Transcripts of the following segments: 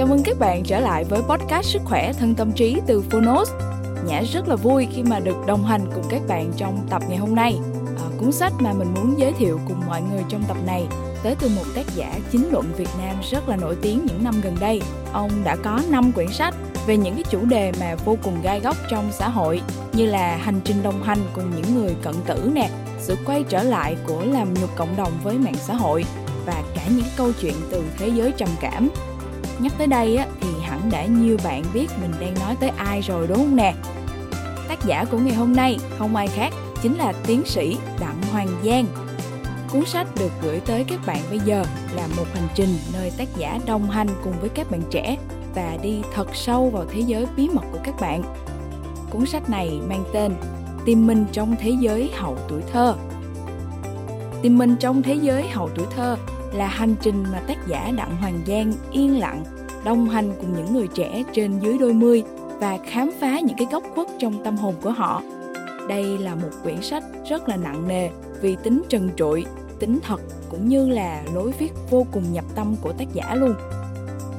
Chào mừng các bạn trở lại với podcast Sức khỏe thân tâm trí từ Phonos. Nhã rất là vui khi mà được đồng hành cùng các bạn trong tập ngày hôm nay. À, cuốn sách mà mình muốn giới thiệu cùng mọi người trong tập này tới từ một tác giả chính luận Việt Nam rất là nổi tiếng những năm gần đây. Ông đã có 5 quyển sách về những cái chủ đề mà vô cùng gai góc trong xã hội như là hành trình đồng hành cùng những người cận tử nè, sự quay trở lại của làm nhục cộng đồng với mạng xã hội và cả những câu chuyện từ thế giới trầm cảm. Nhắc tới đây á, thì hẳn đã nhiều bạn biết mình đang nói tới ai rồi đúng không nè? Tác giả của ngày hôm nay không ai khác chính là tiến sĩ Đặng Hoàng Giang. Cuốn sách được gửi tới các bạn bây giờ là một hành trình nơi tác giả đồng hành cùng với các bạn trẻ và đi thật sâu vào thế giới bí mật của các bạn. Cuốn sách này mang tên Tìm mình trong thế giới hậu tuổi thơ. Tìm mình trong thế giới hậu tuổi thơ là hành trình mà tác giả Đặng Hoàng Giang yên lặng đồng hành cùng những người trẻ trên dưới đôi mươi và khám phá những cái góc khuất trong tâm hồn của họ. Đây là một quyển sách rất là nặng nề vì tính trần trụi, tính thật cũng như là lối viết vô cùng nhập tâm của tác giả luôn.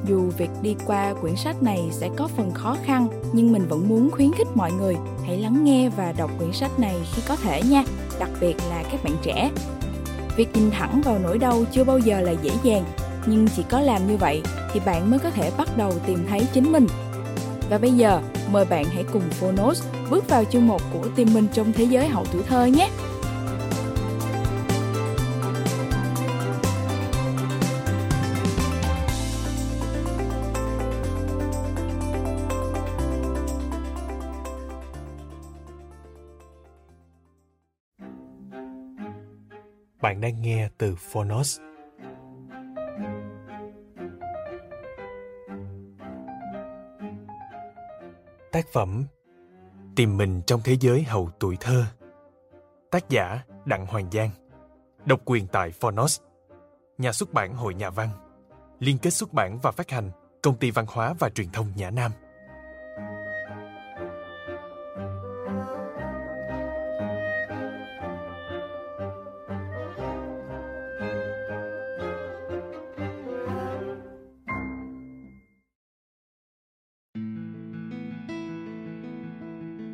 Dù việc đi qua quyển sách này sẽ có phần khó khăn, nhưng mình vẫn muốn khuyến khích mọi người hãy lắng nghe và đọc quyển sách này khi có thể nha, đặc biệt là các bạn trẻ. Việc nhìn thẳng vào nỗi đau chưa bao giờ là dễ dàng, nhưng chỉ có làm như vậy thì bạn mới có thể bắt đầu tìm thấy chính mình. Và bây giờ, mời bạn hãy cùng Phonos bước vào chương mục của Tìm mình trong thế giới hậu tuổi thơ nhé. Bạn đang nghe từ Phonos. Tác phẩm Tìm mình trong thế giới hậu tuổi thơ. Tác giả Đặng Hoàng Giang. Độc quyền tại Phonos. Nhà xuất bản Hội Nhà văn. Liên kết xuất bản và phát hành Công ty Văn hóa và Truyền thông Nhã Nam.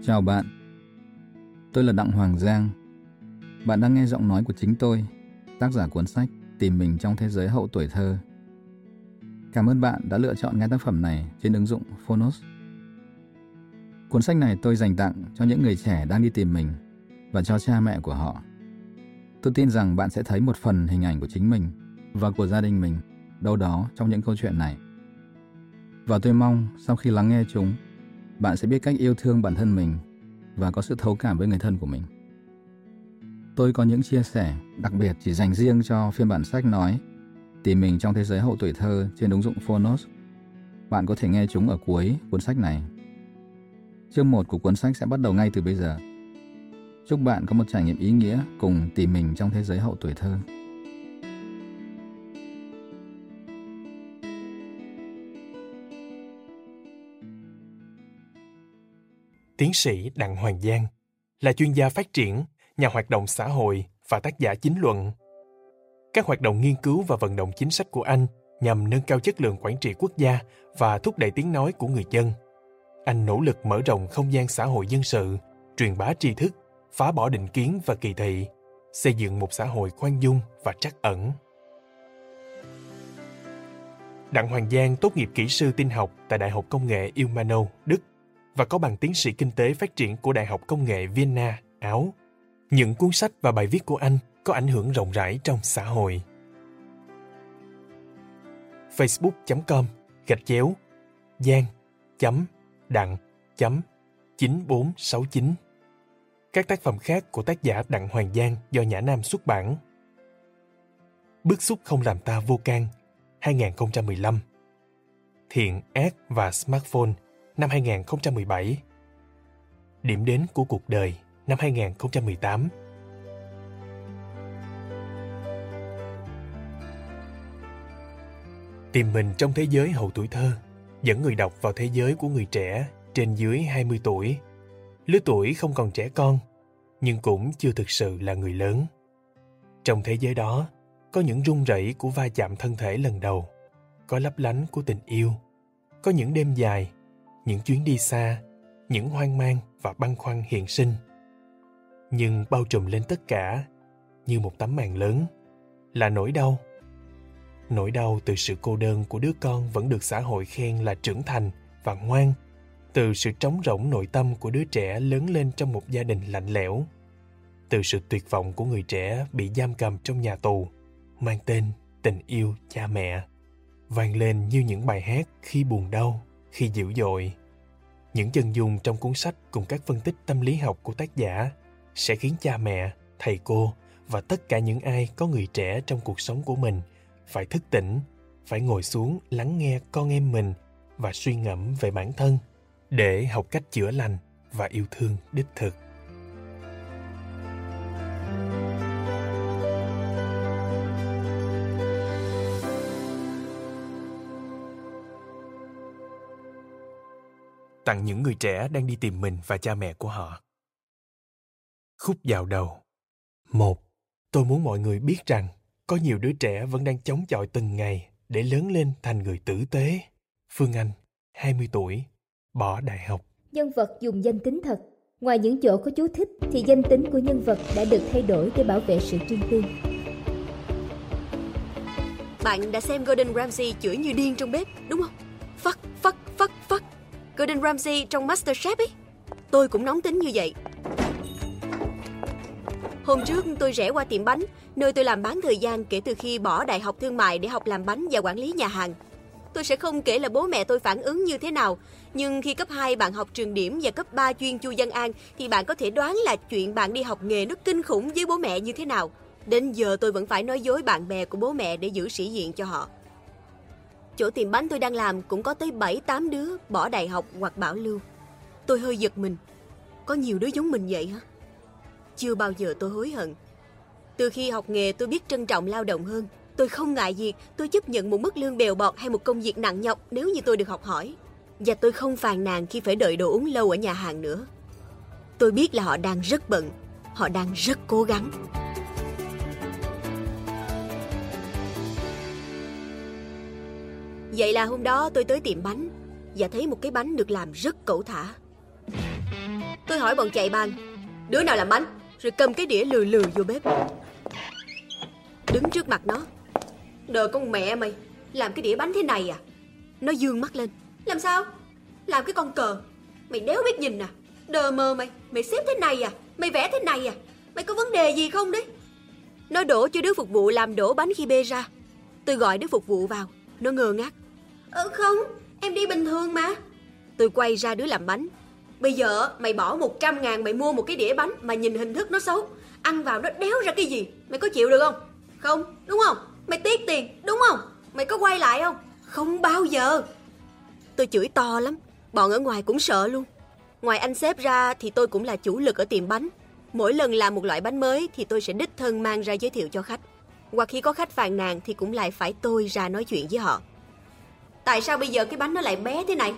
Chào bạn, tôi là Đặng Hoàng Giang. Bạn đang nghe giọng nói của chính tôi, tác giả cuốn sách Tìm mình trong thế giới hậu tuổi thơ. Cảm ơn bạn đã lựa chọn nghe tác phẩm này trên ứng dụng Phonos. Cuốn sách này tôi dành tặng cho những người trẻ đang đi tìm mình và cho cha mẹ của họ. Tôi tin rằng bạn sẽ thấy một phần hình ảnh của chính mình và của gia đình mình đâu đó trong những câu chuyện này. Và tôi mong sau khi lắng nghe chúng, bạn sẽ biết cách yêu thương bản thân mình và có sự thấu cảm với người thân của mình. Tôi có những chia sẻ, đặc biệt chỉ dành riêng cho phiên bản sách nói, Tìm mình trong thế giới hậu tuổi thơ trên ứng dụng Phonos. Bạn có thể nghe chúng ở cuối cuốn sách này. Chương 1 của cuốn sách sẽ bắt đầu ngay từ bây giờ. Chúc bạn có một trải nghiệm ý nghĩa cùng tìm mình trong thế giới hậu tuổi thơ. Tiến sĩ Đặng Hoàng Giang là chuyên gia phát triển, nhà hoạt động xã hội và tác giả chính luận. Các hoạt động nghiên cứu và vận động chính sách của anh nhằm nâng cao chất lượng quản trị quốc gia và thúc đẩy tiếng nói của người dân. Anh nỗ lực mở rộng không gian xã hội dân sự, truyền bá tri thức, phá bỏ định kiến và kỳ thị, xây dựng một xã hội khoan dung và trắc ẩn. Đặng Hoàng Giang tốt nghiệp kỹ sư tin học tại Đại học Công nghệ Ilmano, Đức và có bằng tiến sĩ kinh tế phát triển của Đại học Công nghệ Vienna, Áo. Những cuốn sách và bài viết của anh có ảnh hưởng rộng rãi trong xã hội. facebook.com gạch chéo giang chấm đặng chấm 9469 Các tác phẩm khác của tác giả Đặng Hoàng Giang do Nhã Nam xuất bản. Bức xúc không làm ta vô can 2015 Thiện, ác và smartphone năm 2017. Điểm đến của cuộc đời năm 2018. Tìm mình trong thế giới hậu tuổi thơ, dẫn người đọc vào thế giới của người trẻ trên dưới 20 tuổi. Lứa tuổi không còn trẻ con, nhưng cũng chưa thực sự là người lớn. Trong thế giới đó, có những rung rẩy của va chạm thân thể lần đầu, có lấp lánh của tình yêu có những đêm dài những chuyến đi xa, những hoang mang và băn khoăn hiện sinh. Nhưng bao trùm lên tất cả, như một tấm màn lớn, là nỗi đau. Nỗi đau từ sự cô đơn của đứa con vẫn được xã hội khen là trưởng thành và ngoan, từ sự trống rỗng nội tâm của đứa trẻ lớn lên trong một gia đình lạnh lẽo, từ sự tuyệt vọng của người trẻ bị giam cầm trong nhà tù, mang tên tình yêu cha mẹ, vang lên như những bài hát khi buồn đau khi dữ dội, những chân dung trong cuốn sách cùng các phân tích tâm lý học của tác giả sẽ khiến cha mẹ, thầy cô và tất cả những ai có người trẻ trong cuộc sống của mình phải thức tỉnh, phải ngồi xuống lắng nghe con em mình và suy ngẫm về bản thân để học cách chữa lành và yêu thương đích thực. Tặng những người trẻ đang đi tìm mình và cha mẹ của họ. Khúc dạo đầu. Một tôi muốn mọi người biết rằng có nhiều đứa trẻ vẫn đang chống chọi từng ngày để lớn lên thành người tử tế. Phương anh 20 tuổi bỏ đại học. Nhân vật dùng danh tính thật. Ngoài những chỗ có chú thích thì danh tính của nhân vật đã được thay đổi để bảo vệ sự riêng tư bạn đã xem Gordon Ramsay chửi như điên trong bếp đúng không? Phắc phắc phắc phắc Gordon Ramsay trong MasterChef ấy tôi cũng nóng tính như vậy Hôm trước tôi rẽ qua tiệm bánh, nơi tôi làm bán thời gian kể từ khi bỏ đại học thương mại để học làm bánh và quản lý nhà hàng. Tôi sẽ không kể là bố mẹ tôi phản ứng như thế nào, nhưng khi cấp 2 bạn học trường điểm và cấp 3 chuyên Chu Văn An thì bạn có thể đoán là chuyện bạn đi học nghề nó kinh khủng với bố mẹ như thế nào. Đến giờ tôi vẫn phải nói dối bạn bè của bố mẹ để giữ sĩ diện cho họ. Chỗ tiệm bánh tôi đang làm cũng có tới 7-8 đứa bỏ đại học hoặc bảo lưu. Tôi hơi giật mình. Có nhiều đứa giống mình vậy hả? Chưa bao giờ tôi hối hận. Từ khi học nghề tôi biết trân trọng lao động hơn. Tôi không ngại việc tôi chấp nhận một mức lương bèo bọt hay một công việc nặng nhọc nếu như tôi được học hỏi. Và tôi không phàn nàn khi phải đợi đồ uống lâu ở nhà hàng nữa. Tôi biết là họ đang rất bận, họ đang rất cố gắng. Vậy là hôm đó tôi tới tiệm bánh và thấy một cái bánh được làm rất cẩu thả. Tôi hỏi bọn chạy ban, đứa nào làm bánh? Rồi cầm cái đĩa lừ lừ vô bếp. Đứng trước mặt nó, Đời con mẹ mày Làm cái đĩa bánh thế này à Nó dương mắt lên Làm sao Làm cái con cờ Mày đéo biết nhìn à Đờ mơ mày Mày xếp thế này à Mày vẽ thế này à Mày có vấn đề gì không đấy Nó đổ cho đứa phục vụ làm đổ bánh khi bê ra Tôi gọi đứa phục vụ vào Nó ngơ ngác Ừ không Em đi bình thường mà Tôi quay ra đứa làm bánh Bây giờ mày bỏ 100 ngàn mày mua một cái đĩa bánh Mà nhìn hình thức nó xấu Ăn vào nó đéo ra cái gì Mày có chịu được không Không đúng không Mày tiếc tiền, đúng không? Mày có quay lại không? Không bao giờ. Tôi chửi to lắm, bọn ở ngoài cũng sợ luôn. Ngoài anh sếp ra thì tôi cũng là chủ lực ở tiệm bánh. Mỗi lần làm một loại bánh mới thì tôi sẽ đích thân mang ra giới thiệu cho khách. Hoặc khi có khách phàn nàn thì cũng lại phải tôi ra nói chuyện với họ. Tại sao bây giờ cái bánh nó lại bé thế này?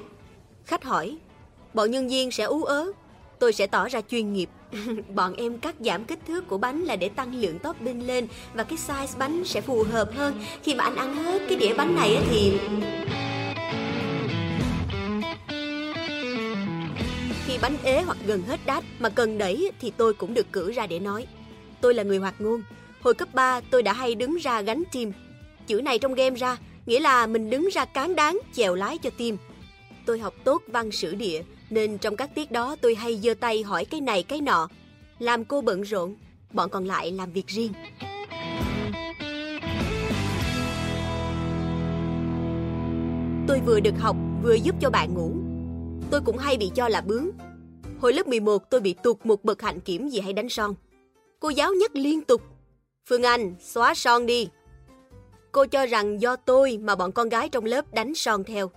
Khách hỏi. Bọn nhân viên sẽ ú ớ. Tôi sẽ tỏ ra chuyên nghiệp Bọn em cắt giảm kích thước của bánh là để tăng lượng topping lên và cái size bánh sẽ phù hợp hơn. Khi mà anh ăn hết cái đĩa bánh này thì Khi bánh ế hoặc gần hết đát mà cần đẩy thì tôi cũng được cử ra để nói. Tôi là người hoạt ngôn. Hồi cấp 3 tôi đã hay đứng ra gánh team. Chữ này trong game ra nghĩa là mình đứng ra cán đáng chèo lái cho team. Tôi học tốt văn sử địa nên trong các tiết đó tôi hay giơ tay hỏi cái này cái nọ. Làm cô bận rộn, bọn còn lại làm việc riêng. Tôi vừa được học, vừa giúp cho bạn ngủ. Tôi cũng hay bị cho là bướng. Hồi lớp 11 tôi bị tụt một bậc hạnh kiểm vì hay đánh son. Cô giáo nhắc liên tục. Phương Anh, xóa son đi. Cô cho rằng do tôi mà bọn con gái trong lớp đánh son theo.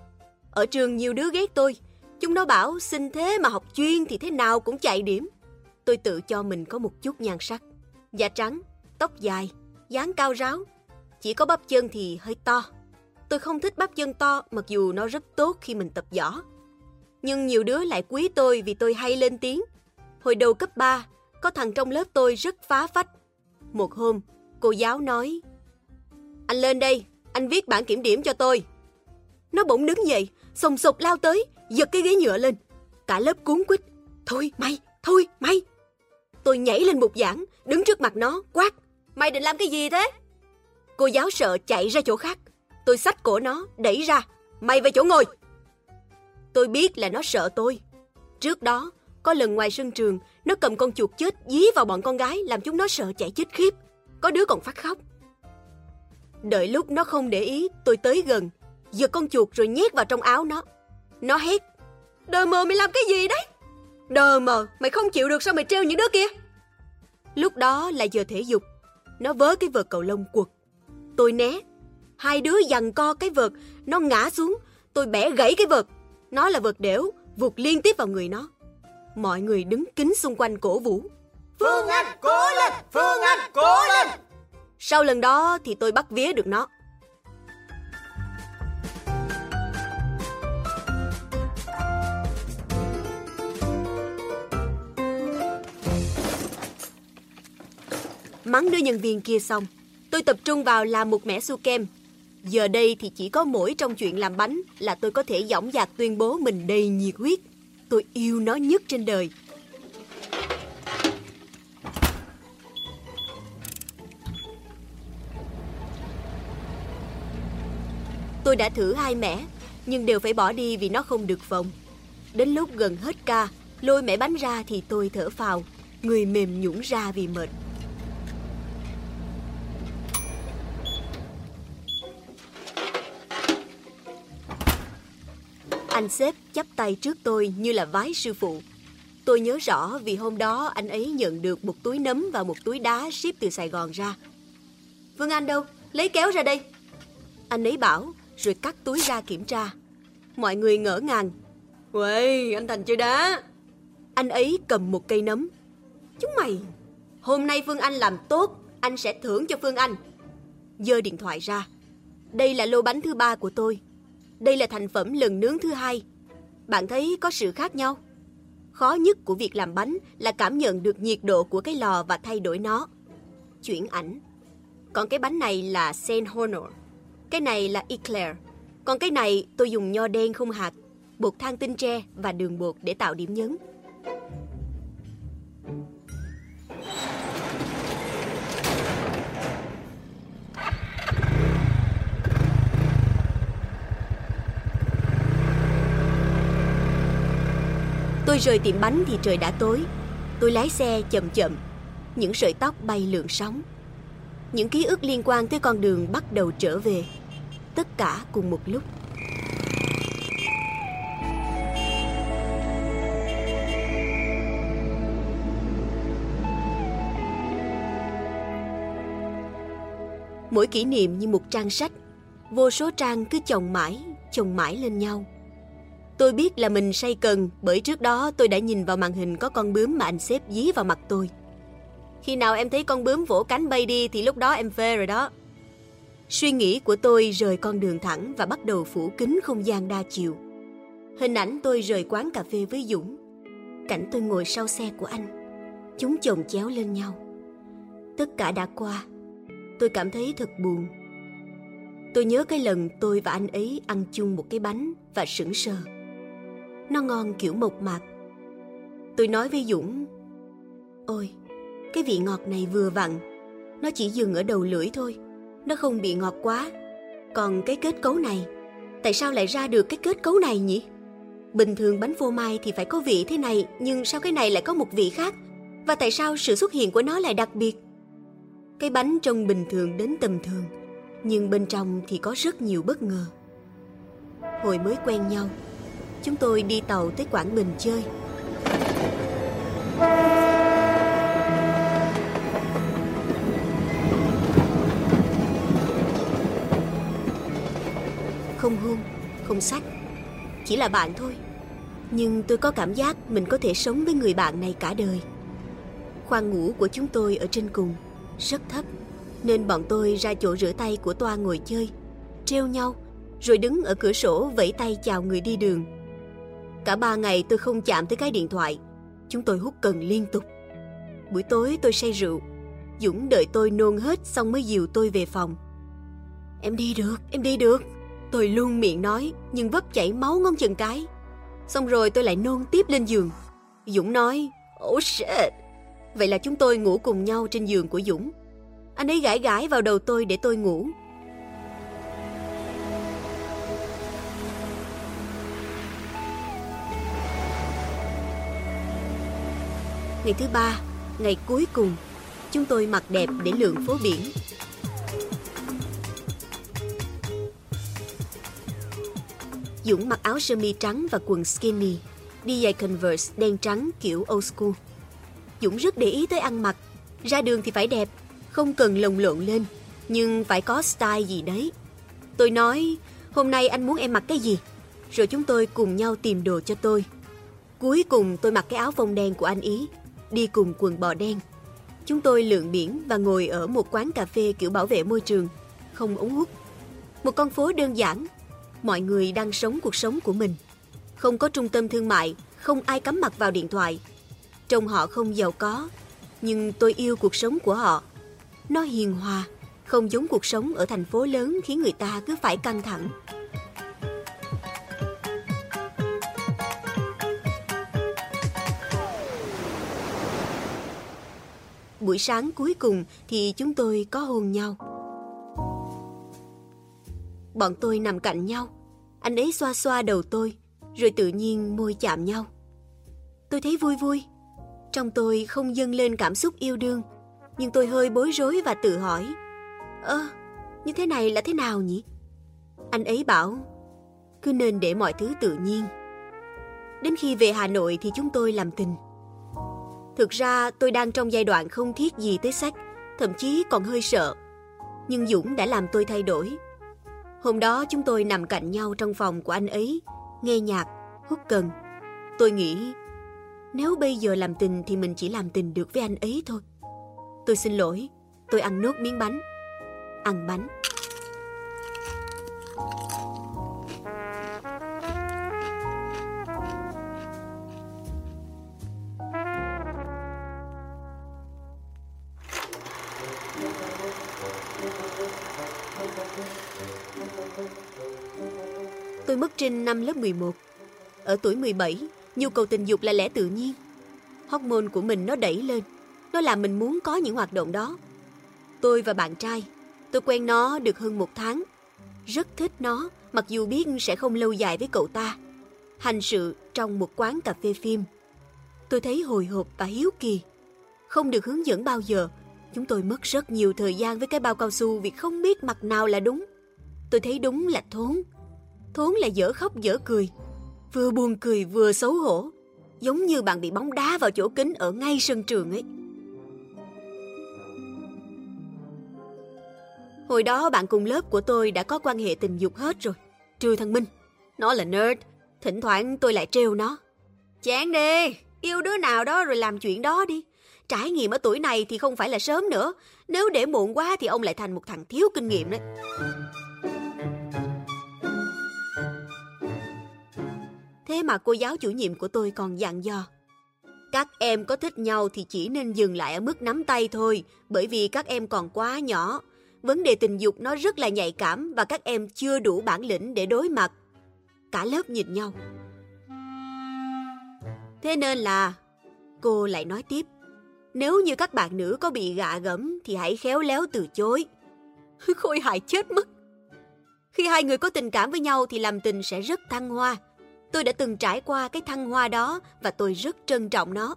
Ở trường nhiều đứa ghét tôi, Chúng nó bảo xin thế mà học chuyên thì thế nào cũng chạy điểm. Tôi tự cho mình có một chút nhan sắc. Da trắng, tóc dài, dáng cao ráo. Chỉ có bắp chân thì hơi to. Tôi không thích bắp chân to mặc dù nó rất tốt khi mình tập võ. Nhưng nhiều đứa lại quý tôi vì tôi hay lên tiếng. Hồi đầu cấp 3, có thằng trong lớp tôi rất phá phách. Một hôm, cô giáo nói anh lên đây, anh viết bản kiểm điểm cho tôi. Nó bỗng đứng dậy, sùng sục lao tới, giật cái ghế nhựa lên. Cả lớp cuốn quýt. Thôi mày, thôi mày. Tôi nhảy lên bục giảng, đứng trước mặt nó, quát. Mày định làm cái gì thế? Cô giáo sợ chạy ra chỗ khác. Tôi xách cổ nó, đẩy ra. Mày về chỗ ngồi. Tôi biết là nó sợ tôi. Trước đó, có lần ngoài sân trường, nó cầm con chuột chết dí vào bọn con gái làm chúng nó sợ chạy chết khiếp. Có đứa còn phát khóc. Đợi lúc nó không để ý, tôi tới gần, giật con chuột rồi nhét vào trong áo nó. Nó hét. Đờ mờ mày làm cái gì đấy? Đờ mờ, mày không chịu được sao mày treo những đứa kia? Lúc đó là giờ thể dục. Nó vớ cái vợt cầu lông quật. Tôi né. Hai đứa giằng co cái vợt, nó ngã xuống. Tôi bẻ gãy cái vợt. Nó là vợt đểu, vụt liên tiếp vào người nó. Mọi người đứng kính xung quanh cổ vũ. Phương Anh, cố lên! Phương Anh, cố lên! Sau lần đó thì tôi bắt vía được nó. Mắng đứa nhân viên kia xong, tôi tập trung vào làm một mẻ su kem. Giờ đây thì chỉ có mỗi trong chuyện làm bánh là tôi có thể dõng dạc tuyên bố mình đầy nhiệt huyết. Tôi yêu nó nhất trên đời. Tôi đã thử hai mẻ, nhưng đều phải bỏ đi vì nó không được phòng. Đến lúc gần hết ca, lôi mẻ bánh ra thì tôi thở phào, người mềm nhũn ra vì mệt. Anh sếp chắp tay trước tôi như là vái sư phụ. Tôi nhớ rõ vì hôm đó anh ấy nhận được một túi nấm và một túi đá ship từ Sài Gòn ra. Vương Anh đâu? Lấy kéo ra đây. Anh ấy bảo, rồi cắt túi ra kiểm tra. Mọi người ngỡ ngàng. Uầy, anh Thành chơi đá. Anh ấy cầm một cây nấm. Chúng mày, hôm nay Phương Anh làm tốt, anh sẽ thưởng cho Phương Anh. Dơ điện thoại ra. Đây là lô bánh thứ ba của tôi. Đây là thành phẩm lần nướng thứ hai. Bạn thấy có sự khác nhau? Khó nhất của việc làm bánh là cảm nhận được nhiệt độ của cái lò và thay đổi nó. Chuyển ảnh. Còn cái bánh này là Saint Honor. Cái này là eclair. Còn cái này tôi dùng nho đen không hạt, bột than tinh tre và đường bột để tạo điểm nhấn. Tôi rời tiệm bánh thì trời đã tối. Tôi lái xe chậm chậm, những sợi tóc bay lượn sóng. Những ký ức liên quan tới con đường bắt đầu trở về. Tất cả cùng một lúc. Mỗi kỷ niệm như một trang sách, vô số trang cứ chồng mãi, chồng mãi lên nhau. Tôi biết là mình say cần bởi trước đó tôi đã nhìn vào màn hình có con bướm mà anh xếp dí vào mặt tôi. Khi nào em thấy con bướm vỗ cánh bay đi thì lúc đó em phê rồi đó. Suy nghĩ của tôi rời con đường thẳng và bắt đầu phủ kín không gian đa chiều. Hình ảnh tôi rời quán cà phê với Dũng. Cảnh tôi ngồi sau xe của anh. Chúng chồng chéo lên nhau. Tất cả đã qua. Tôi cảm thấy thật buồn. Tôi nhớ cái lần tôi và anh ấy ăn chung một cái bánh và sững sờ. Nó ngon kiểu mộc mạc. Tôi nói với Dũng, Ôi, cái vị ngọt này vừa vặn, nó chỉ dừng ở đầu lưỡi thôi, nó không bị ngọt quá. Còn cái kết cấu này, tại sao lại ra được cái kết cấu này nhỉ? Bình thường bánh phô mai thì phải có vị thế này, nhưng sao cái này lại có một vị khác? Và tại sao sự xuất hiện của nó lại đặc biệt? Cái bánh trông bình thường đến tầm thường, nhưng bên trong thì có rất nhiều bất ngờ. Hồi mới quen nhau, chúng tôi đi tàu tới Quảng Bình chơi. Không hôn, không sách, chỉ là bạn thôi. Nhưng tôi có cảm giác mình có thể sống với người bạn này cả đời. Khoang ngủ của chúng tôi ở trên cùng, rất thấp, nên bọn tôi ra chỗ rửa tay của toa ngồi chơi, treo nhau, rồi đứng ở cửa sổ vẫy tay chào người đi đường. Cả ba ngày tôi không chạm tới cái điện thoại, chúng tôi hút cần liên tục. Buổi tối tôi say rượu, Dũng đợi tôi nôn hết xong mới dìu tôi về phòng. Em đi được, em đi được. Tôi luôn miệng nói nhưng vấp chảy máu ngón chân cái. Xong rồi tôi lại nôn tiếp lên giường. Dũng nói, oh shit. Vậy là chúng tôi ngủ cùng nhau trên giường của Dũng. Anh ấy gãi gãi vào đầu tôi để tôi ngủ. Ngày thứ ba, ngày cuối cùng, chúng tôi mặc đẹp để lượn phố biển. Dũng mặc áo sơ mi trắng và quần skinny, đi giày Converse đen trắng kiểu old school. Dũng rất để ý tới ăn mặc, ra đường thì phải đẹp, không cần lồng lộn lên, nhưng phải có style gì đấy. Tôi nói, hôm nay anh muốn em mặc cái gì? Rồi chúng tôi cùng nhau tìm đồ cho tôi. Cuối cùng tôi mặc cái áo phông đen của anh ý, đi cùng quần bò đen. Chúng tôi lượn biển và ngồi ở một quán cà phê kiểu bảo vệ môi trường, không ống hút. Một con phố đơn giản, mọi người đang sống cuộc sống của mình. Không có trung tâm thương mại, không ai cắm mặt vào điện thoại. Trông họ không giàu có, nhưng tôi yêu cuộc sống của họ. Nó hiền hòa, không giống cuộc sống ở thành phố lớn khiến người ta cứ phải căng thẳng. Buổi sáng cuối cùng thì chúng tôi có hôn nhau. Bọn tôi nằm cạnh nhau. Anh ấy xoa xoa đầu tôi, rồi tự nhiên môi chạm nhau. Tôi thấy vui vui. Trong tôi không dâng lên cảm xúc yêu đương, nhưng tôi hơi bối rối và tự hỏi. Ơ, như thế này là thế nào nhỉ? Anh ấy bảo, cứ nên để mọi thứ tự nhiên. Đến khi về Hà Nội thì chúng tôi làm tình. Thực ra tôi đang trong giai đoạn không thiết gì tới sách, thậm chí còn hơi sợ. Nhưng Dũng đã làm tôi thay đổi. Hôm đó chúng tôi nằm cạnh nhau trong phòng của anh ấy, nghe nhạc, hút cần. Tôi nghĩ, nếu bây giờ làm tình thì mình chỉ làm tình được với anh ấy thôi. Tôi xin lỗi, tôi ăn nốt miếng bánh. Ăn bánh. Tôi trinh năm lớp 11. Ở tuổi 17, nhu cầu tình dục là lẽ tự nhiên. Hormone của mình nó đẩy lên, nó làm mình muốn có những hoạt động đó. Tôi và bạn trai, tôi quen nó được hơn một tháng. Rất thích nó, mặc dù biết sẽ không lâu dài với cậu ta. Hành sự trong một quán cà phê phim. Tôi thấy hồi hộp và hiếu kỳ. Không được hướng dẫn bao giờ, chúng tôi mất rất nhiều thời gian với cái bao cao su vì không biết mặt nào là đúng. Tôi thấy đúng là thốn. Thốn là dở khóc dở cười. Vừa buồn cười vừa xấu hổ. Giống như bạn bị bóng đá vào chỗ kính ở ngay sân trường ấy. Hồi đó bạn cùng lớp của tôi đã có quan hệ tình dục hết rồi. Trừ thằng Minh. Nó là nerd. Thỉnh thoảng tôi lại trêu nó. Chán đi, yêu đứa nào đó rồi làm chuyện đó đi. Trải nghiệm ở tuổi này thì không phải là sớm nữa. Nếu để muộn quá thì ông lại thành một thằng thiếu kinh nghiệm đấy. Thế mà cô giáo chủ nhiệm của tôi còn dặn dò. Các em có thích nhau thì chỉ nên dừng lại ở mức nắm tay thôi, bởi vì các em còn quá nhỏ. Vấn đề tình dục nó rất là nhạy cảm và các em chưa đủ bản lĩnh để đối mặt. Cả lớp nhìn nhau. Thế nên là, cô lại nói tiếp, nếu như các bạn nữ có bị gạ gẫm thì hãy khéo léo từ chối. Khôi hài chết mất. Khi hai người có tình cảm với nhau thì làm tình sẽ rất thăng hoa. Tôi đã từng trải qua cái thăng hoa đó và tôi rất trân trọng nó.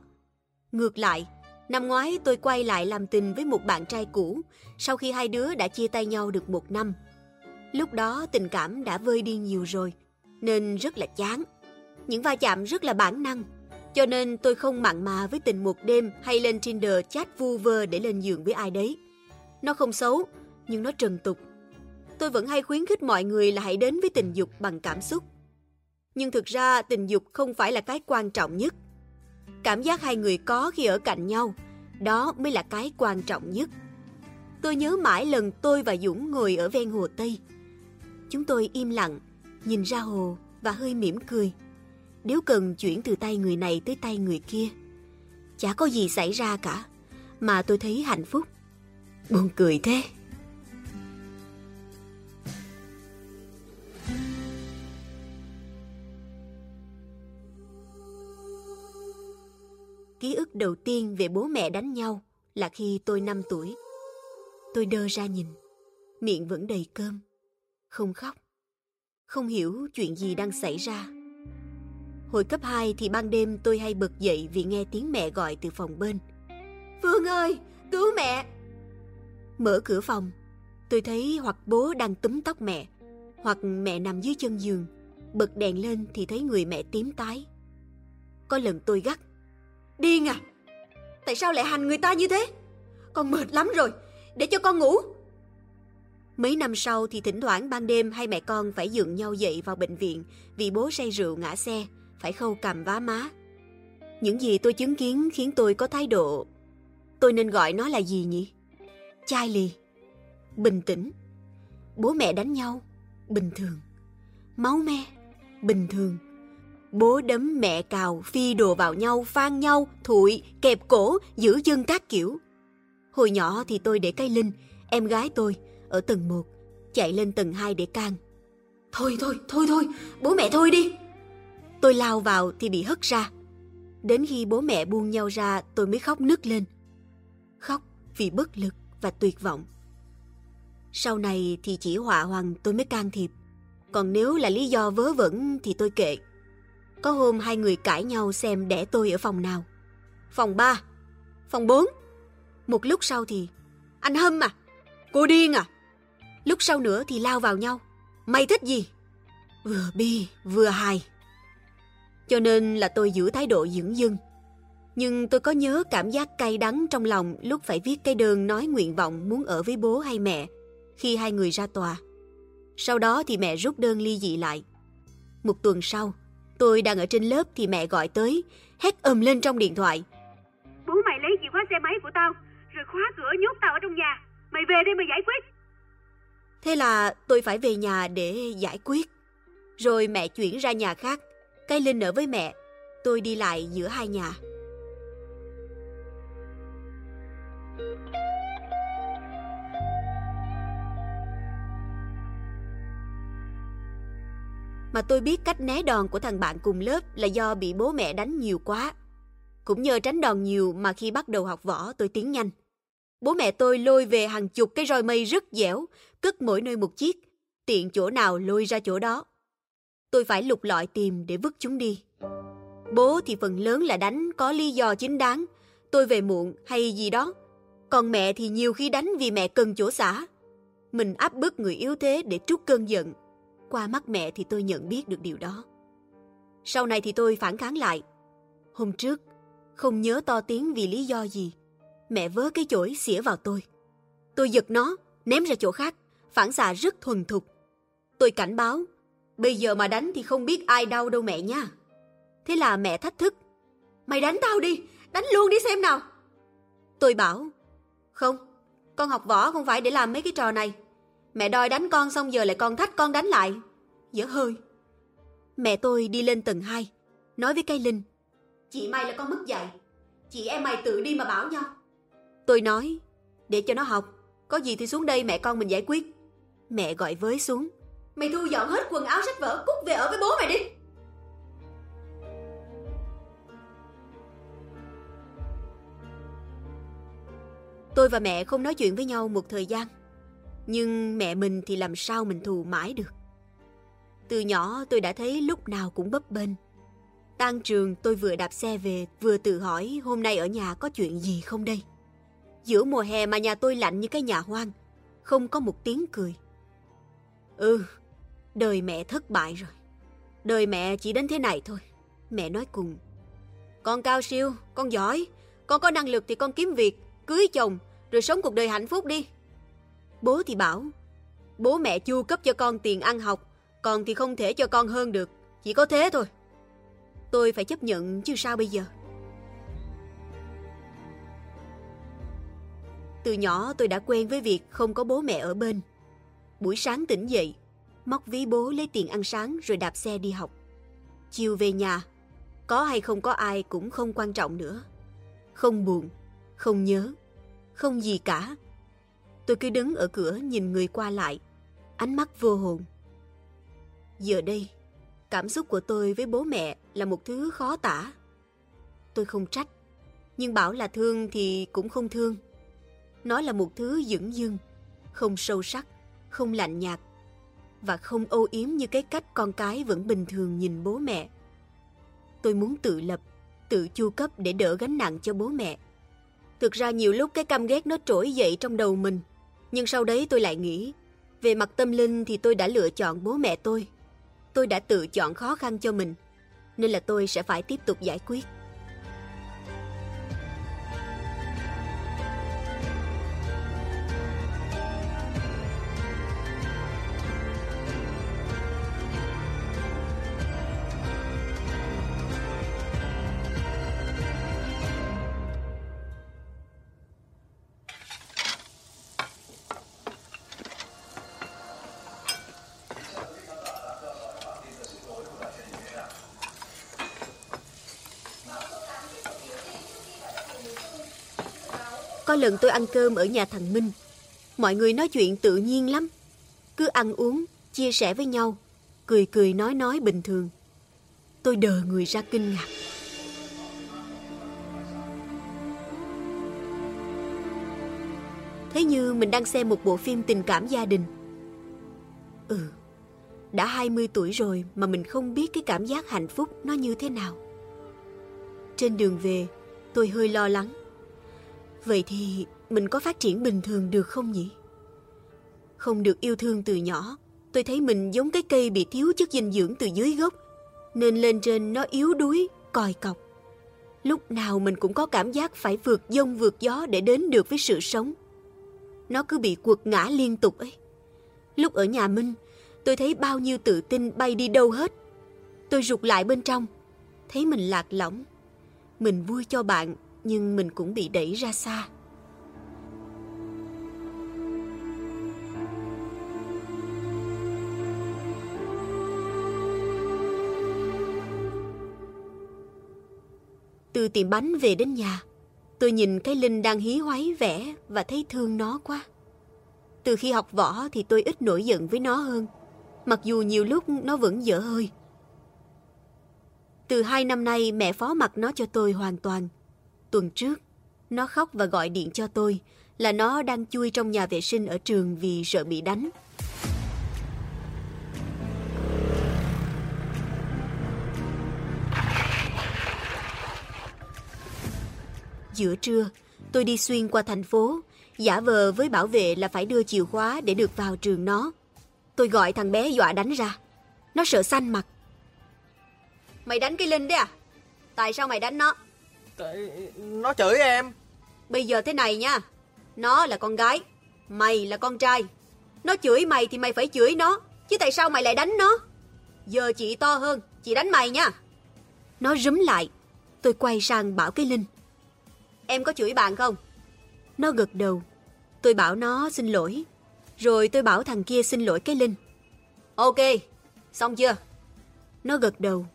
Ngược lại, năm ngoái tôi quay lại làm tình với một bạn trai cũ sau khi hai đứa đã chia tay nhau được một năm. Lúc đó tình cảm đã vơi đi nhiều rồi, nên rất là chán. Những va chạm rất là bản năng, cho nên tôi không mặn mà với tình một đêm hay lên Tinder chat vu vơ để lên giường với ai đấy. Nó không xấu, nhưng nó trần tục. Tôi vẫn hay khuyến khích mọi người là hãy đến với tình dục bằng cảm xúc nhưng thực ra tình dục không phải là cái quan trọng nhất. Cảm giác hai người có khi ở cạnh nhau, đó mới là cái quan trọng nhất. Tôi nhớ mãi lần tôi và Dũng ngồi ở ven hồ Tây. Chúng tôi im lặng, nhìn ra hồ và hơi mỉm cười. Nếu cần chuyển từ tay người này tới tay người kia, chả có gì xảy ra cả, mà tôi thấy hạnh phúc. Buồn cười thế. Ký ức đầu tiên về bố mẹ đánh nhau là khi tôi 5 tuổi. Tôi đơ ra nhìn, miệng vẫn đầy cơm, không khóc, không hiểu chuyện gì đang xảy ra. Hồi cấp 2 thì ban đêm tôi hay bật dậy vì nghe tiếng mẹ gọi từ phòng bên. Phương ơi, cứu mẹ! Mở cửa phòng, tôi thấy hoặc bố đang túm tóc mẹ, hoặc mẹ nằm dưới chân giường. Bật đèn lên thì thấy người mẹ tím tái. Có lần tôi gắt. Điên à! Tại sao lại hành người ta như thế? Con mệt lắm rồi, để cho con ngủ. Mấy năm sau thì thỉnh thoảng ban đêm hai mẹ con phải dựng nhau dậy vào bệnh viện vì bố say rượu ngã xe, phải khâu cầm vá má. Những gì tôi chứng kiến khiến tôi có thái độ... Tôi nên gọi nó là gì nhỉ? Chai lì. Bình tĩnh. Bố mẹ đánh nhau. Bình thường. Máu me. Bình thường. Bố đấm mẹ cào, phi đồ vào nhau, phan nhau, thụi, kẹp cổ, giữ chân các kiểu. Hồi nhỏ thì tôi để cây Linh, em gái tôi, ở tầng 1, chạy lên tầng 2 để can. Thôi thôi, thôi thôi, bố mẹ thôi đi. Tôi lao vào thì bị hất ra. Đến khi bố mẹ buông nhau ra tôi mới khóc nức lên. Khóc vì bất lực và tuyệt vọng. Sau này thì chỉ họa hoàng tôi mới can thiệp. Còn nếu là lý do vớ vẩn thì tôi kệ. Có hôm hai người cãi nhau xem đẻ tôi ở phòng nào. Phòng 3, phòng 4. Một lúc sau thì Anh Hâm à, cô điên à. Lúc sau nữa thì lao vào nhau. Mày thích gì? Vừa bi vừa hài. Cho nên là tôi giữ thái độ dưỡng dưng. Nhưng tôi có nhớ cảm giác cay đắng trong lòng lúc phải viết cái đơn nói nguyện vọng muốn ở với bố hay mẹ khi hai người ra tòa. Sau đó thì mẹ rút đơn ly dị lại. Một tuần sau, tôi đang ở trên lớp thì mẹ gọi tới, hét ầm lên trong điện thoại. Bố mày lấy chìa khóa xe máy của tao, rồi khóa cửa nhốt tao ở trong nhà. Mày về đây mà giải quyết. Thế là tôi phải về nhà để giải quyết. Rồi mẹ chuyển ra nhà khác, cái Linh ở với mẹ, tôi đi lại giữa hai nhà. Mà tôi biết cách né đòn của thằng bạn cùng lớp là do bị bố mẹ đánh nhiều quá. Cũng nhờ tránh đòn nhiều mà khi bắt đầu học võ tôi tiến nhanh. Bố mẹ tôi lôi về hàng chục cái roi mây rất dẻo, cất mỗi nơi một chiếc, tiện chỗ nào lôi ra chỗ đó. Tôi phải lục lọi tìm để vứt chúng đi. Bố thì phần lớn là đánh có lý do chính đáng, tôi về muộn hay gì đó. Còn mẹ thì nhiều khi đánh vì mẹ cần chỗ xả. Mình áp bức người yếu thế để trút cơn giận. Qua mắt mẹ thì tôi nhận biết được điều đó. Sau này thì tôi phản kháng lại. Hôm trước, không nhớ to tiếng vì lý do gì. Mẹ vớ cái chổi xỉa vào tôi. Tôi giật nó, ném ra chỗ khác, phản xạ rất thuần thục. Tôi cảnh báo, bây giờ mà đánh thì không biết ai đau đâu mẹ nha. Thế là mẹ thách thức. Mày đánh tao đi, đánh luôn đi xem nào. Tôi bảo, không, con học võ không phải để làm mấy cái trò này. Mẹ đòi đánh con xong giờ lại con thách con đánh lại. Dở hơi. Mẹ tôi đi lên tầng 2, nói với cây Linh. Chị mày là con mất dạy. Chị em mày tự đi mà bảo nhau. Tôi nói, để cho nó học. Có gì thì xuống đây mẹ con mình giải quyết. Mẹ gọi với xuống. Mày thu dọn hết quần áo sách vở, cút về ở với bố mày đi. Tôi và mẹ không nói chuyện với nhau một thời gian. Nhưng mẹ mình thì làm sao mình thù mãi được. Từ nhỏ tôi đã thấy lúc nào cũng bấp bênh. Tan trường tôi vừa đạp xe về vừa tự hỏi hôm nay ở nhà có chuyện gì không đây. Giữa mùa hè mà nhà tôi lạnh như cái nhà hoang, không có một tiếng cười. Ừ, đời mẹ thất bại rồi. Đời mẹ chỉ đến thế này thôi. Mẹ nói cùng. Con cao siêu, con giỏi, con có năng lực thì con kiếm việc, cưới chồng, rồi sống cuộc đời hạnh phúc đi. Bố thì bảo, bố mẹ chu cấp cho con tiền ăn học, còn thì không thể cho con hơn được, chỉ có thế thôi. Tôi phải chấp nhận chứ sao bây giờ. Từ nhỏ tôi đã quen với việc không có bố mẹ ở bên. Buổi sáng tỉnh dậy, móc ví bố lấy tiền ăn sáng rồi đạp xe đi học. Chiều về nhà, có hay không có ai cũng không quan trọng nữa. Không buồn, không nhớ, không gì cả. Tôi cứ đứng ở cửa nhìn người qua lại, ánh mắt vô hồn. Giờ đây, cảm xúc của tôi với bố mẹ là một thứ khó tả. Tôi không trách, Nhưng bảo là thương thì cũng không thương. Nó là một thứ dửng dưng, không sâu sắc, không lạnh nhạt và không âu yếm như cái cách con cái vẫn bình thường nhìn bố mẹ. Tôi muốn tự lập, tự chu cấp để đỡ gánh nặng cho bố mẹ. Thực ra nhiều lúc cái căm ghét nó trỗi dậy trong đầu mình, nhưng sau đấy tôi lại nghĩ, về mặt tâm linh thì tôi đã lựa chọn bố mẹ tôi. Tôi đã tự chọn khó khăn cho mình, nên là tôi sẽ phải tiếp tục giải quyết. Lần tôi ăn cơm ở nhà thằng Minh. Mọi người nói chuyện tự nhiên lắm. Cứ ăn uống, chia sẻ với nhau, cười cười nói nói bình thường. Tôi đờ người ra kinh ngạc. Thế như mình đang xem một bộ phim tình cảm gia đình. Ừ, đã 20 tuổi rồi mà mình không biết cái cảm giác hạnh phúc nó như thế nào. Trên đường về, tôi hơi lo lắng. Vậy thì mình có phát triển bình thường được không nhỉ? Không được yêu thương từ nhỏ, tôi thấy mình giống cái cây bị thiếu chất dinh dưỡng từ dưới gốc, nên lên trên nó yếu đuối, còi cọc. Lúc nào mình cũng có cảm giác phải vượt dông vượt gió để đến được với sự sống. Nó cứ bị quật ngã liên tục ấy. Lúc ở nhà Minh, tôi thấy bao nhiêu tự tin bay đi đâu hết. Tôi rụt lại bên trong, thấy mình lạc lõng. Mình vui cho bạn nhưng mình cũng bị đẩy ra xa. Từ tiệm bánh về đến nhà, tôi nhìn cái Linh đang hí hoáy vẽ và thấy thương nó quá. Từ khi học võ thì tôi ít nổi giận với nó hơn, mặc dù nhiều lúc nó vẫn dở hơi. Từ hai năm nay mẹ phó mặc nó cho tôi hoàn toàn, Tuần trước, nó khóc và gọi điện cho tôi là nó đang chui trong nhà vệ sinh ở trường vì sợ bị đánh. Giữa trưa, tôi đi xuyên qua thành phố, giả vờ với bảo vệ là phải đưa chìa khóa để được vào trường nó. Tôi gọi thằng bé dọa đánh ra. Nó sợ xanh mặt. Mày đánh cái Linh đấy à? Tại sao mày đánh nó? Tại, nó chửi em. Bây giờ thế này nha. Nó là con gái, Mày là con trai. Nó chửi mày thì mày phải chửi nó, Chứ tại sao mày lại đánh nó? Giờ chị to hơn, Chị đánh mày nha. Nó rúm lại, Tôi quay sang bảo cái Linh. Em có chửi bạn không? Nó gật đầu. Tôi bảo nó xin lỗi. Rồi tôi bảo thằng kia xin lỗi cái Linh. Ok, Xong chưa? Nó gật đầu.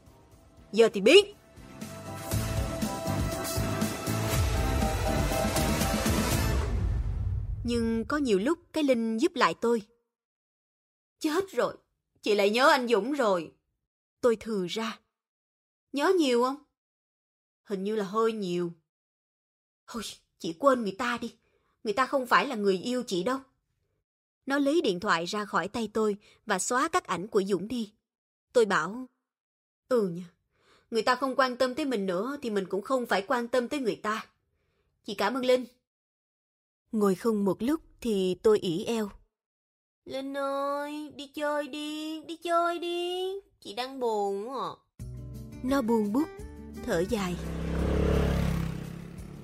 Giờ thì biết. Nhưng có nhiều lúc cái Linh giúp lại tôi. Chết rồi, chị lại nhớ anh Dũng rồi. Tôi thừ ra. Nhớ nhiều không? Hình như là hơi nhiều. Thôi, chị quên người ta đi. Người ta không phải là người yêu chị đâu. Nó lấy điện thoại ra khỏi tay tôi và xóa các ảnh của Dũng đi. Tôi bảo, ừ nha, người ta không quan tâm tới mình nữa thì mình cũng không phải quan tâm tới người ta. Chị cảm ơn Linh. Ngồi không một lúc thì tôi ỉ eo. Linh ơi, đi chơi đi, đi chơi đi, chị đang buồn à. Nó buồn bút, thở dài.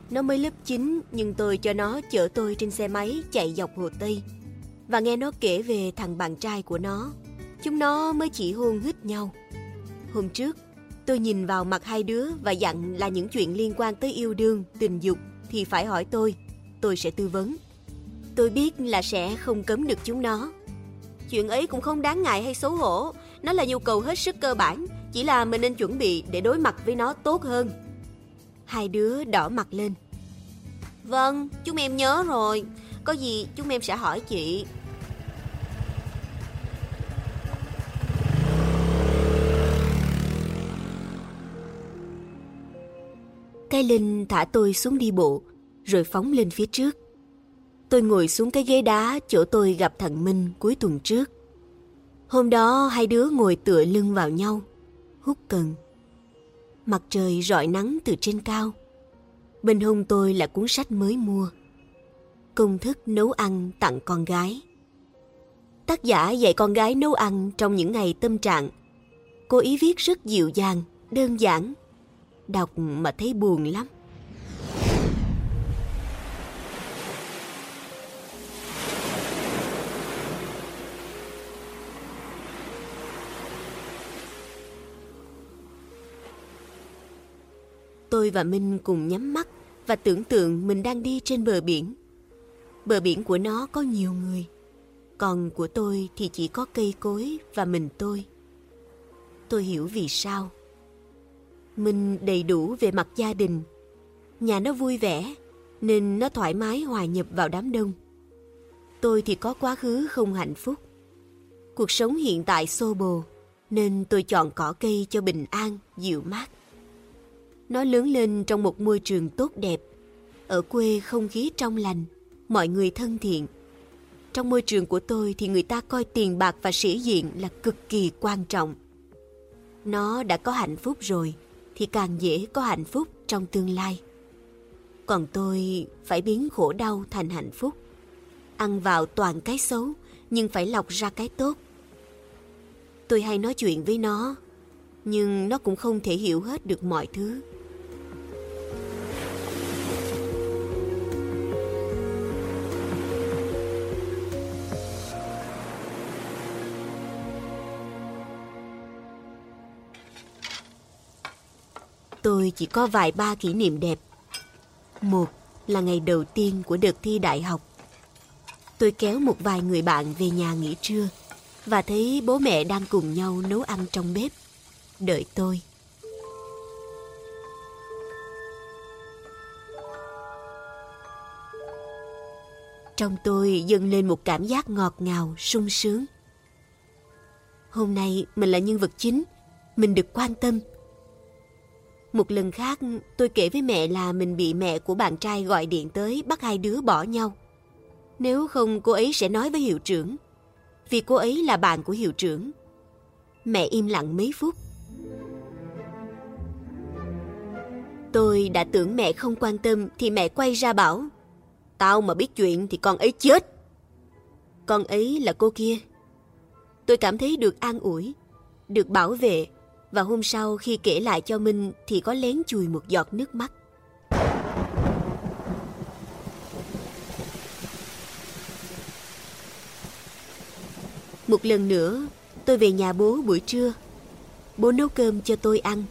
Nó mới lớp 9 nhưng tôi cho nó chở tôi trên xe máy chạy dọc Hồ Tây. Và nghe nó kể về thằng bạn trai của nó. Chúng nó mới chỉ hôn hít nhau. Hôm trước, tôi nhìn vào mặt hai đứa và dặn là những chuyện liên quan tới yêu đương, tình dục thì phải hỏi tôi tôi sẽ tư vấn. Tôi biết là sẽ không cấm được chúng nó. Chuyện ấy cũng không đáng ngại hay xấu hổ, nó là nhu cầu hết sức cơ bản, chỉ là mình nên chuẩn bị để đối mặt với nó tốt hơn. Hai đứa đỏ mặt lên. Vâng, chúng em nhớ rồi, có gì chúng em sẽ hỏi chị. cái Linh thả tôi xuống đi bộ, rồi phóng lên phía trước. Tôi ngồi xuống cái ghế đá chỗ tôi gặp thằng Minh cuối tuần trước. Hôm đó hai đứa ngồi tựa lưng vào nhau, hút cần. Mặt trời rọi nắng từ trên cao. Bên hông tôi là cuốn sách mới mua. Công thức nấu ăn tặng con gái. Tác giả dạy con gái nấu ăn trong những ngày tâm trạng. Cô ý viết rất dịu dàng, đơn giản. Đọc mà thấy buồn lắm. Tôi và Minh cùng nhắm mắt và tưởng tượng mình đang đi trên bờ biển. Bờ biển của nó có nhiều người, còn của tôi thì chỉ có cây cối và mình tôi. Tôi hiểu vì sao. Minh đầy đủ về mặt gia đình. Nhà nó vui vẻ, nên nó thoải mái hòa nhập vào đám đông. Tôi thì có quá khứ không hạnh phúc. Cuộc sống hiện tại xô bồ, nên tôi chọn cỏ cây cho bình an, dịu mát. Nó lớn lên trong một môi trường tốt đẹp. Ở quê không khí trong lành, mọi người thân thiện. Trong môi trường của tôi thì người ta coi tiền bạc và sĩ diện là cực kỳ quan trọng. Nó đã có hạnh phúc rồi thì càng dễ có hạnh phúc trong tương lai. Còn tôi phải biến khổ đau thành hạnh phúc. Ăn vào toàn cái xấu nhưng phải lọc ra cái tốt. Tôi hay nói chuyện với nó, nhưng nó cũng không thể hiểu hết được mọi thứ. Tôi chỉ có vài ba kỷ niệm đẹp. Một là ngày đầu tiên của đợt thi đại học. Tôi kéo một vài người bạn về nhà nghỉ trưa và thấy bố mẹ đang cùng nhau nấu ăn trong bếp, đợi tôi. Trong tôi dâng lên một cảm giác ngọt ngào, sung sướng. Hôm nay mình là nhân vật chính, mình được quan tâm, một lần khác, tôi kể với mẹ là mình bị mẹ của bạn trai gọi điện tới bắt hai đứa bỏ nhau. Nếu không cô ấy sẽ nói với hiệu trưởng, vì cô ấy là bạn của hiệu trưởng. Mẹ im lặng mấy phút. Tôi đã tưởng mẹ không quan tâm thì mẹ quay ra bảo Tao mà biết chuyện thì con ấy chết. Con ấy là cô kia. Tôi cảm thấy được an ủi, được bảo vệ và hôm sau khi kể lại cho Minh thì có lén chùi một giọt nước mắt. Một lần nữa, tôi về nhà bố buổi trưa. Bố nấu cơm cho tôi ăn.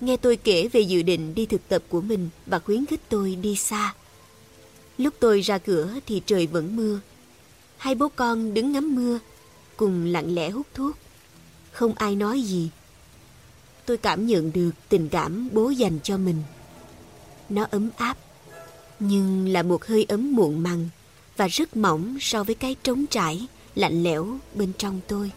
Nghe tôi kể về dự định đi thực tập của mình và khuyến khích tôi đi xa. Lúc tôi ra cửa thì trời vẫn mưa. Hai bố con đứng ngắm mưa, cùng lặng lẽ hút thuốc. Không ai nói gì tôi cảm nhận được tình cảm bố dành cho mình. Nó ấm áp, nhưng là một hơi ấm muộn màng và rất mỏng so với cái trống trải, lạnh lẽo bên trong tôi.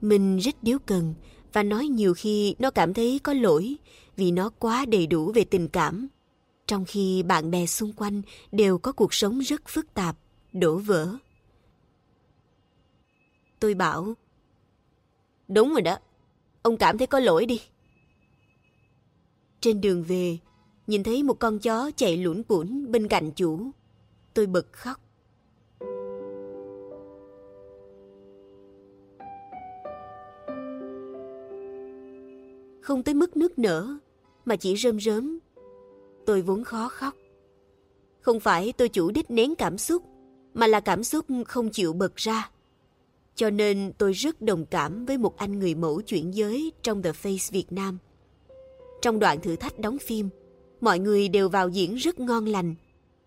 Mình rất điếu cần và nói nhiều khi nó cảm thấy có lỗi vì nó quá đầy đủ về tình cảm. Trong khi bạn bè xung quanh đều có cuộc sống rất phức tạp, đổ vỡ. Tôi bảo, đúng rồi đó, ông cảm thấy có lỗi đi. Trên đường về, nhìn thấy một con chó chạy lủn củn bên cạnh chủ. Tôi bật khóc. Không tới mức nước nở, mà chỉ rơm rớm. Tôi vốn khó khóc. Không phải tôi chủ đích nén cảm xúc, mà là cảm xúc không chịu bật ra. Cho nên tôi rất đồng cảm với một anh người mẫu chuyển giới trong The Face Việt Nam. Trong đoạn thử thách đóng phim, mọi người đều vào diễn rất ngon lành.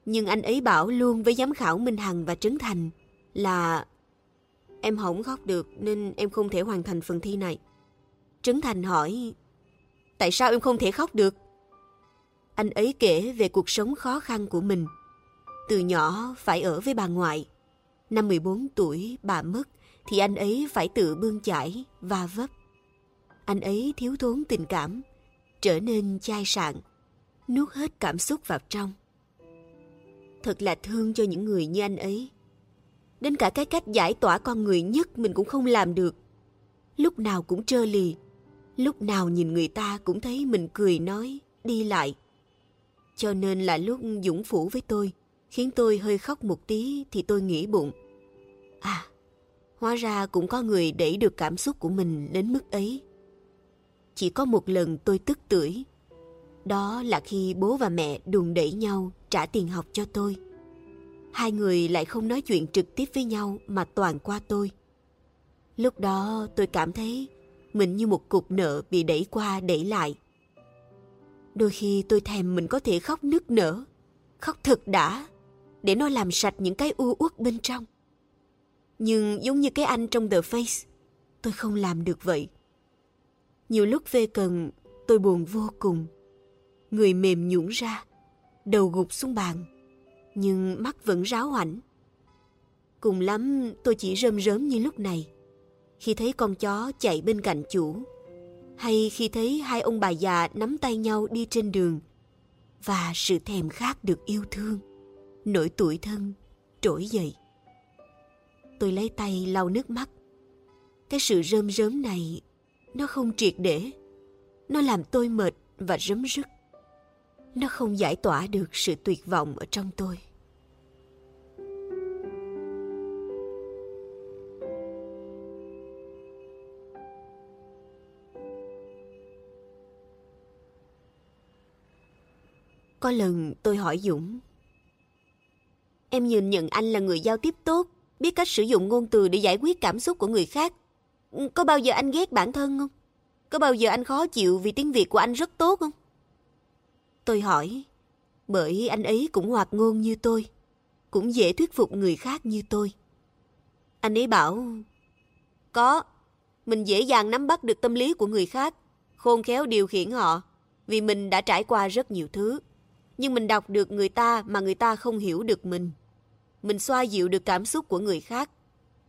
Nhưng anh ấy bảo luôn với giám khảo Minh Hằng và Trấn Thành là Em không khóc được nên em không thể hoàn thành phần thi này. Trấn Thành hỏi Tại sao em không thể khóc được? Anh ấy kể về cuộc sống khó khăn của mình Từ nhỏ phải ở với bà ngoại. Năm 14 tuổi bà mất thì anh ấy phải tự bươn chải và vấp. Anh ấy thiếu thốn tình cảm, trở nên chai sạn, nuốt hết cảm xúc vào trong. Thật là thương cho những người như anh ấy. Đến cả cái cách giải tỏa con người nhất mình cũng không làm được. Lúc nào cũng trơ lì, lúc nào nhìn người ta cũng thấy mình cười nói, đi lại. Cho nên là lúc Dũng phủ với tôi, khiến tôi hơi khóc một tí thì tôi nghĩ bụng. À, hóa ra cũng có người đẩy được cảm xúc của mình đến mức ấy. Chỉ có một lần tôi tức tưởi. Đó là khi bố và mẹ đùn đẩy nhau trả tiền học cho tôi. Hai người lại không nói chuyện trực tiếp với nhau mà toàn qua tôi. Lúc đó tôi cảm thấy mình như một cục nợ bị đẩy qua đẩy lại. Đôi khi tôi thèm mình có thể khóc nức nở, khóc thật đã, để nó làm sạch những cái u uất bên trong. Nhưng giống như cái anh trong The Face, tôi không làm được vậy. Nhiều lúc về cần, tôi buồn vô cùng. Người mềm nhũn ra, đầu gục xuống bàn, nhưng mắt vẫn ráo ảnh. Cùng lắm tôi chỉ rơm rớm như lúc này, khi thấy con chó chạy bên cạnh chủ, hay khi thấy hai ông bà già nắm tay nhau đi trên đường, và sự thèm khát được yêu thương, nỗi tuổi thân trỗi dậy. Tôi lấy tay lau nước mắt. Cái sự rơm rớm này, nó không triệt để. Nó làm tôi mệt và rấm rứt. Nó không giải tỏa được sự tuyệt vọng ở trong tôi. Có lần tôi hỏi Dũng. Em nhìn nhận anh là người giao tiếp tốt, biết cách sử dụng ngôn từ để giải quyết cảm xúc của người khác. Có bao giờ anh ghét bản thân không? Có bao giờ anh khó chịu vì tiếng Việt của anh rất tốt không? Tôi hỏi, bởi anh ấy cũng hoạt ngôn như tôi, cũng dễ thuyết phục người khác như tôi. Anh ấy bảo, có, mình dễ dàng nắm bắt được tâm lý của người khác, khôn khéo điều khiển họ, vì mình đã trải qua rất nhiều thứ. Nhưng mình đọc được người ta mà người ta không hiểu được mình. Mình xoa dịu được cảm xúc của người khác,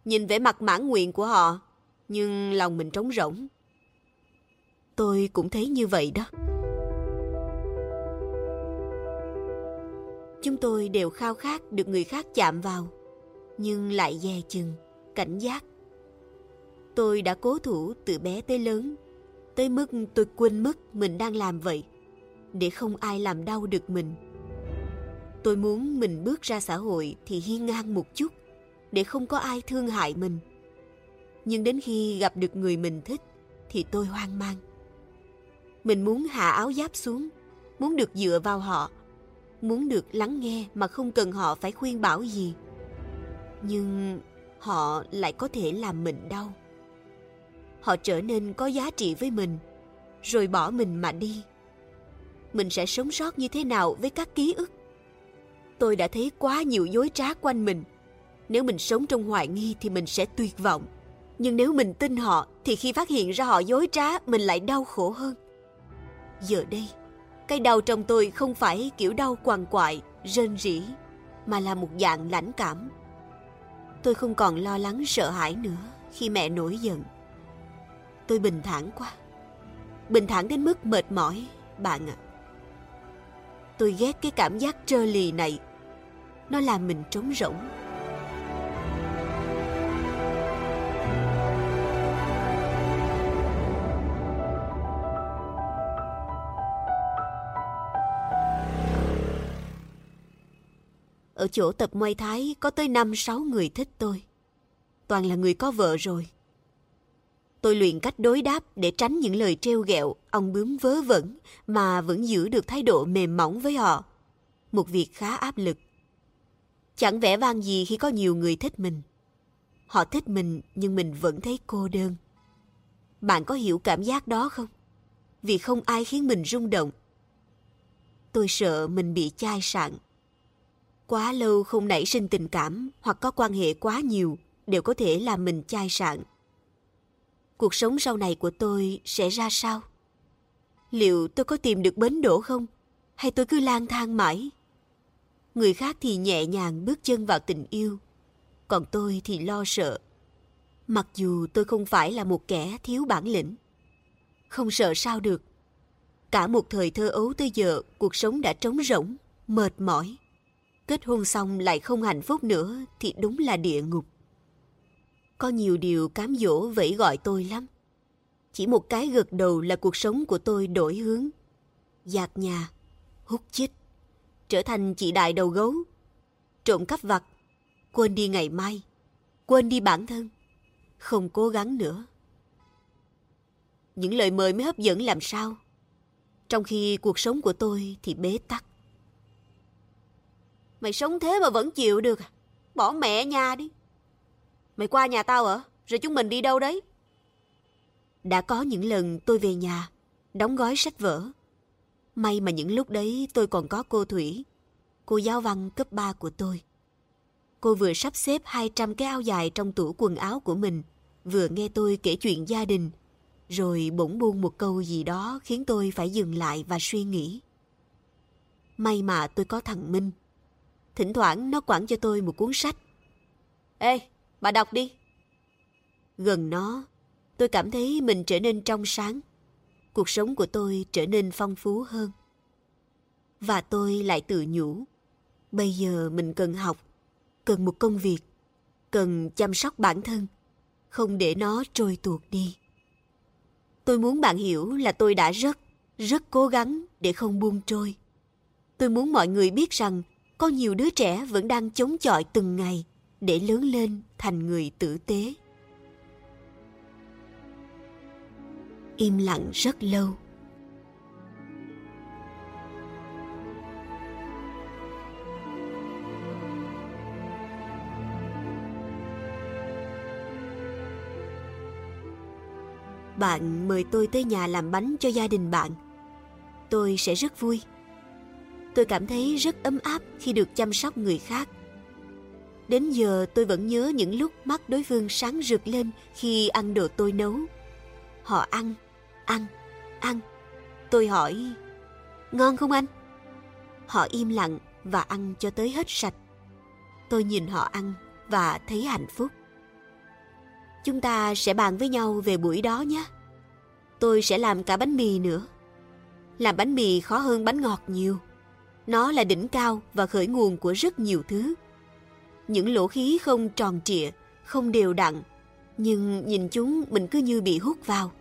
nhìn vẻ mặt mãn nguyện của họ, nhưng lòng mình trống rỗng. Tôi cũng thấy như vậy đó. Chúng tôi đều khao khát được người khác chạm vào, nhưng lại dè chừng, cảnh giác. Tôi đã cố thủ từ bé tới lớn, tới mức tôi quên mất mình đang làm vậy, để không ai làm đau được mình. Tôi muốn mình bước ra xã hội thì hiên ngang một chút, để không có ai thương hại mình. Nhưng đến khi gặp được người mình thích, thì tôi hoang mang. Mình muốn hạ áo giáp xuống, muốn được dựa vào họ, muốn được lắng nghe mà không cần họ phải khuyên bảo gì. Nhưng họ lại có thể làm mình đau. Họ trở nên có giá trị với mình, rồi bỏ mình mà đi. Mình sẽ sống sót như thế nào với các ký ức? Tôi đã thấy quá nhiều dối trá quanh mình. Nếu mình sống trong hoài nghi thì mình sẽ tuyệt vọng. Nhưng nếu mình tin họ thì khi phát hiện ra họ dối trá mình lại đau khổ hơn. Giờ đây, cái đau trong tôi không phải kiểu đau quằn quại, rên rỉ, mà là một dạng lãnh cảm. Tôi không còn lo lắng sợ hãi nữa khi mẹ nổi giận. Tôi bình thản quá. Bình thản đến mức mệt mỏi, bạn ạ. À. Tôi ghét cái cảm giác trơ lì này. Nó làm mình trống rỗng. Ở chỗ tập Muay Thái có tới 5-6 người thích tôi. Toàn là người có vợ rồi. Tôi luyện cách đối đáp để tránh những lời treo ghẹo, ông bướm vớ vẩn mà vẫn giữ được thái độ mềm mỏng với họ. Một việc khá áp lực. Chẳng vẻ vang gì khi có nhiều người thích mình. Họ thích mình nhưng mình vẫn thấy cô đơn. Bạn có hiểu cảm giác đó không? Vì không ai khiến mình rung động. Tôi sợ mình bị chai sạn quá lâu không nảy sinh tình cảm hoặc có quan hệ quá nhiều đều có thể làm mình chai sạn. Cuộc sống sau này của tôi sẽ ra sao? Liệu tôi có tìm được bến đỗ không? Hay tôi cứ lang thang mãi? người khác thì nhẹ nhàng bước chân vào tình yêu, còn tôi thì lo sợ. Mặc dù tôi không phải là một kẻ thiếu bản lĩnh. Không sợ sao được. Cả một thời thơ ấu tới giờ, cuộc sống đã trống rỗng, mệt mỏi. Kết hôn xong lại không hạnh phúc nữa thì đúng là địa ngục. Có nhiều điều cám dỗ vẫy gọi tôi lắm. Chỉ một cái gật đầu là cuộc sống của tôi đổi hướng. Giạt nhà, hút chích, trở thành chị đại đầu gấu, trộm cắp vặt, quên đi ngày mai, quên đi bản thân, không cố gắng nữa. Những lời mời mới hấp dẫn làm sao? Trong khi cuộc sống của tôi thì bế tắc. Mày sống thế mà vẫn chịu được à? Bỏ mẹ nhà đi. Mày qua nhà tao hả? Rồi chúng mình đi đâu đấy? Đã có những lần tôi về nhà, đóng gói sách vở. May mà những lúc đấy tôi còn có cô Thủy, cô giáo văn cấp 3 của tôi. Cô vừa sắp xếp 200 cái áo dài trong tủ quần áo của mình, vừa nghe tôi kể chuyện gia đình, rồi bỗng buông một câu gì đó khiến tôi phải dừng lại và suy nghĩ. May mà tôi có thằng Minh. Thỉnh thoảng nó quản cho tôi một cuốn sách. Ê, bà đọc đi. Gần nó, tôi cảm thấy mình trở nên trong sáng. Cuộc sống của tôi trở nên phong phú hơn. Và tôi lại tự nhủ, bây giờ mình cần học, cần một công việc, cần chăm sóc bản thân, không để nó trôi tuột đi. Tôi muốn bạn hiểu là tôi đã rất, rất cố gắng để không buông trôi. Tôi muốn mọi người biết rằng có nhiều đứa trẻ vẫn đang chống chọi từng ngày để lớn lên thành người tử tế. Im lặng rất lâu. Bạn mời tôi tới nhà làm bánh cho gia đình bạn. Tôi sẽ rất vui. Tôi cảm thấy rất ấm áp khi được chăm sóc người khác. Đến giờ tôi vẫn nhớ những lúc mắt đối phương sáng rực lên khi ăn đồ tôi nấu. Họ ăn, ăn, ăn. Tôi hỏi, ngon không anh? Họ im lặng và ăn cho tới hết sạch. Tôi nhìn họ ăn và thấy hạnh phúc. Chúng ta sẽ bàn với nhau về buổi đó nhé. Tôi sẽ làm cả bánh mì nữa. Làm bánh mì khó hơn bánh ngọt nhiều. Nó là đỉnh cao và khởi nguồn của rất nhiều thứ. Những lỗ khí không tròn trịa, không đều đặn, nhưng nhìn chúng mình cứ như bị hút vào.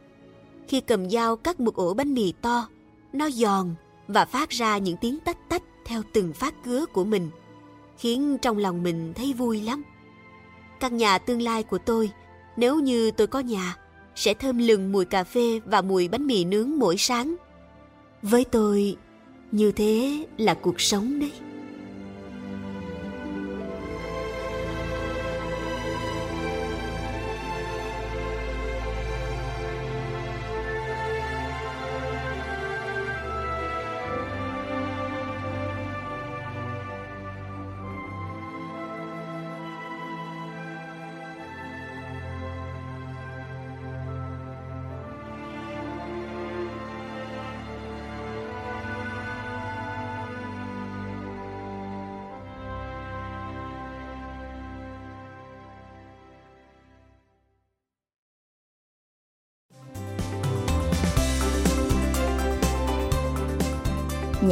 Khi cầm dao cắt một ổ bánh mì to, nó giòn và phát ra những tiếng tách tách theo từng phát cứa của mình, khiến trong lòng mình thấy vui lắm. Căn nhà tương lai của tôi, nếu như tôi có nhà, sẽ thơm lừng mùi cà phê và mùi bánh mì nướng mỗi sáng. Với tôi, như thế là cuộc sống đấy.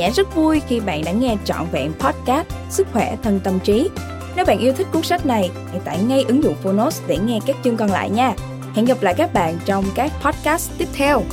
Nhã rất vui khi bạn đã nghe trọn vẹn podcast Sức khỏe thân tâm trí. Nếu bạn yêu thích cuốn sách này, hãy tải ngay ứng dụng Phonos để nghe các chương còn lại nha. Hẹn gặp lại các bạn trong các podcast tiếp theo.